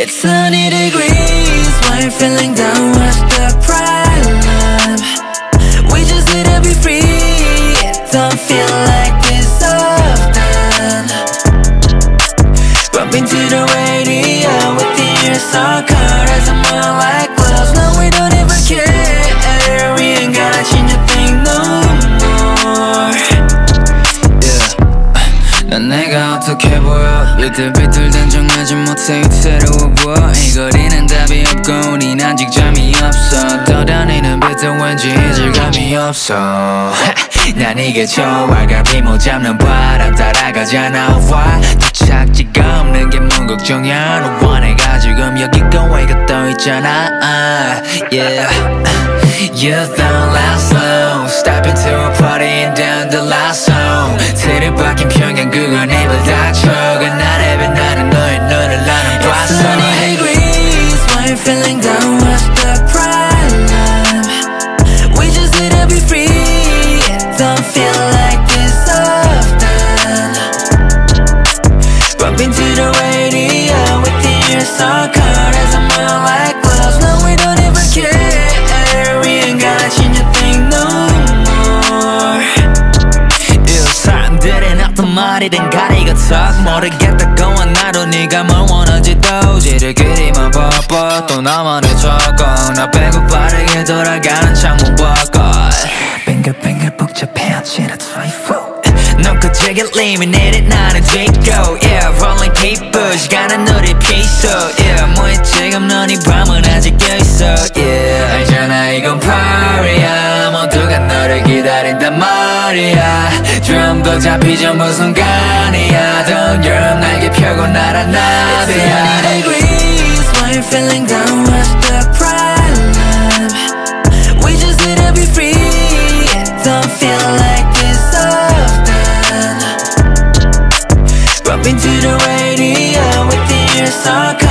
It's sunny degrees Why you feeling down? What's the problem? We just need to be free It don't feel like 난 내가 어떻게 보여? 비틀비틀 단정하지 못해 새로워 보여 이 거리는 답이 없고 우린 아직 잠이 없어. 떠다니는 비트 왠지 이질감이 없어. 난 이게 갈비 못 잡는 바람 따라가잖아. 와 도착지가 없는 게 뭔 걱정이야? 너와 내가 지금 여기 거위가 떠있잖아. Yeah. You don't last long feeling down? What's the problem? We just need to be free It don't feel like this often Bump into the radio With the ears so cold As I'm more like gloves No, we don't even care We ain't gotta change a thing no more 이 사람들은 어떤 말이든 가리고 턱 모르겠다고 한 나도 네가 뭘 원하지도 지를 그리만 뻗뻗 또 나만의 조건 나 빼고 빠르게 돌아가는 창문 벚꽃 뱅글뱅글 복잡해 아치는 트와이포 넌 그저기 eliminated 나는 뒤고 Yeah rolling paper 시간은 우리 피소 Yeah 뭐해 지금 넌이 밤은 아직 껴있어. Yeah 알잖아 이건 party야. 모두가 너를 기다린단 말이야. 좀더 잡히지 않은 순간이야. Don't you 날개 펴고 날아 나비야 into the radio With the ears so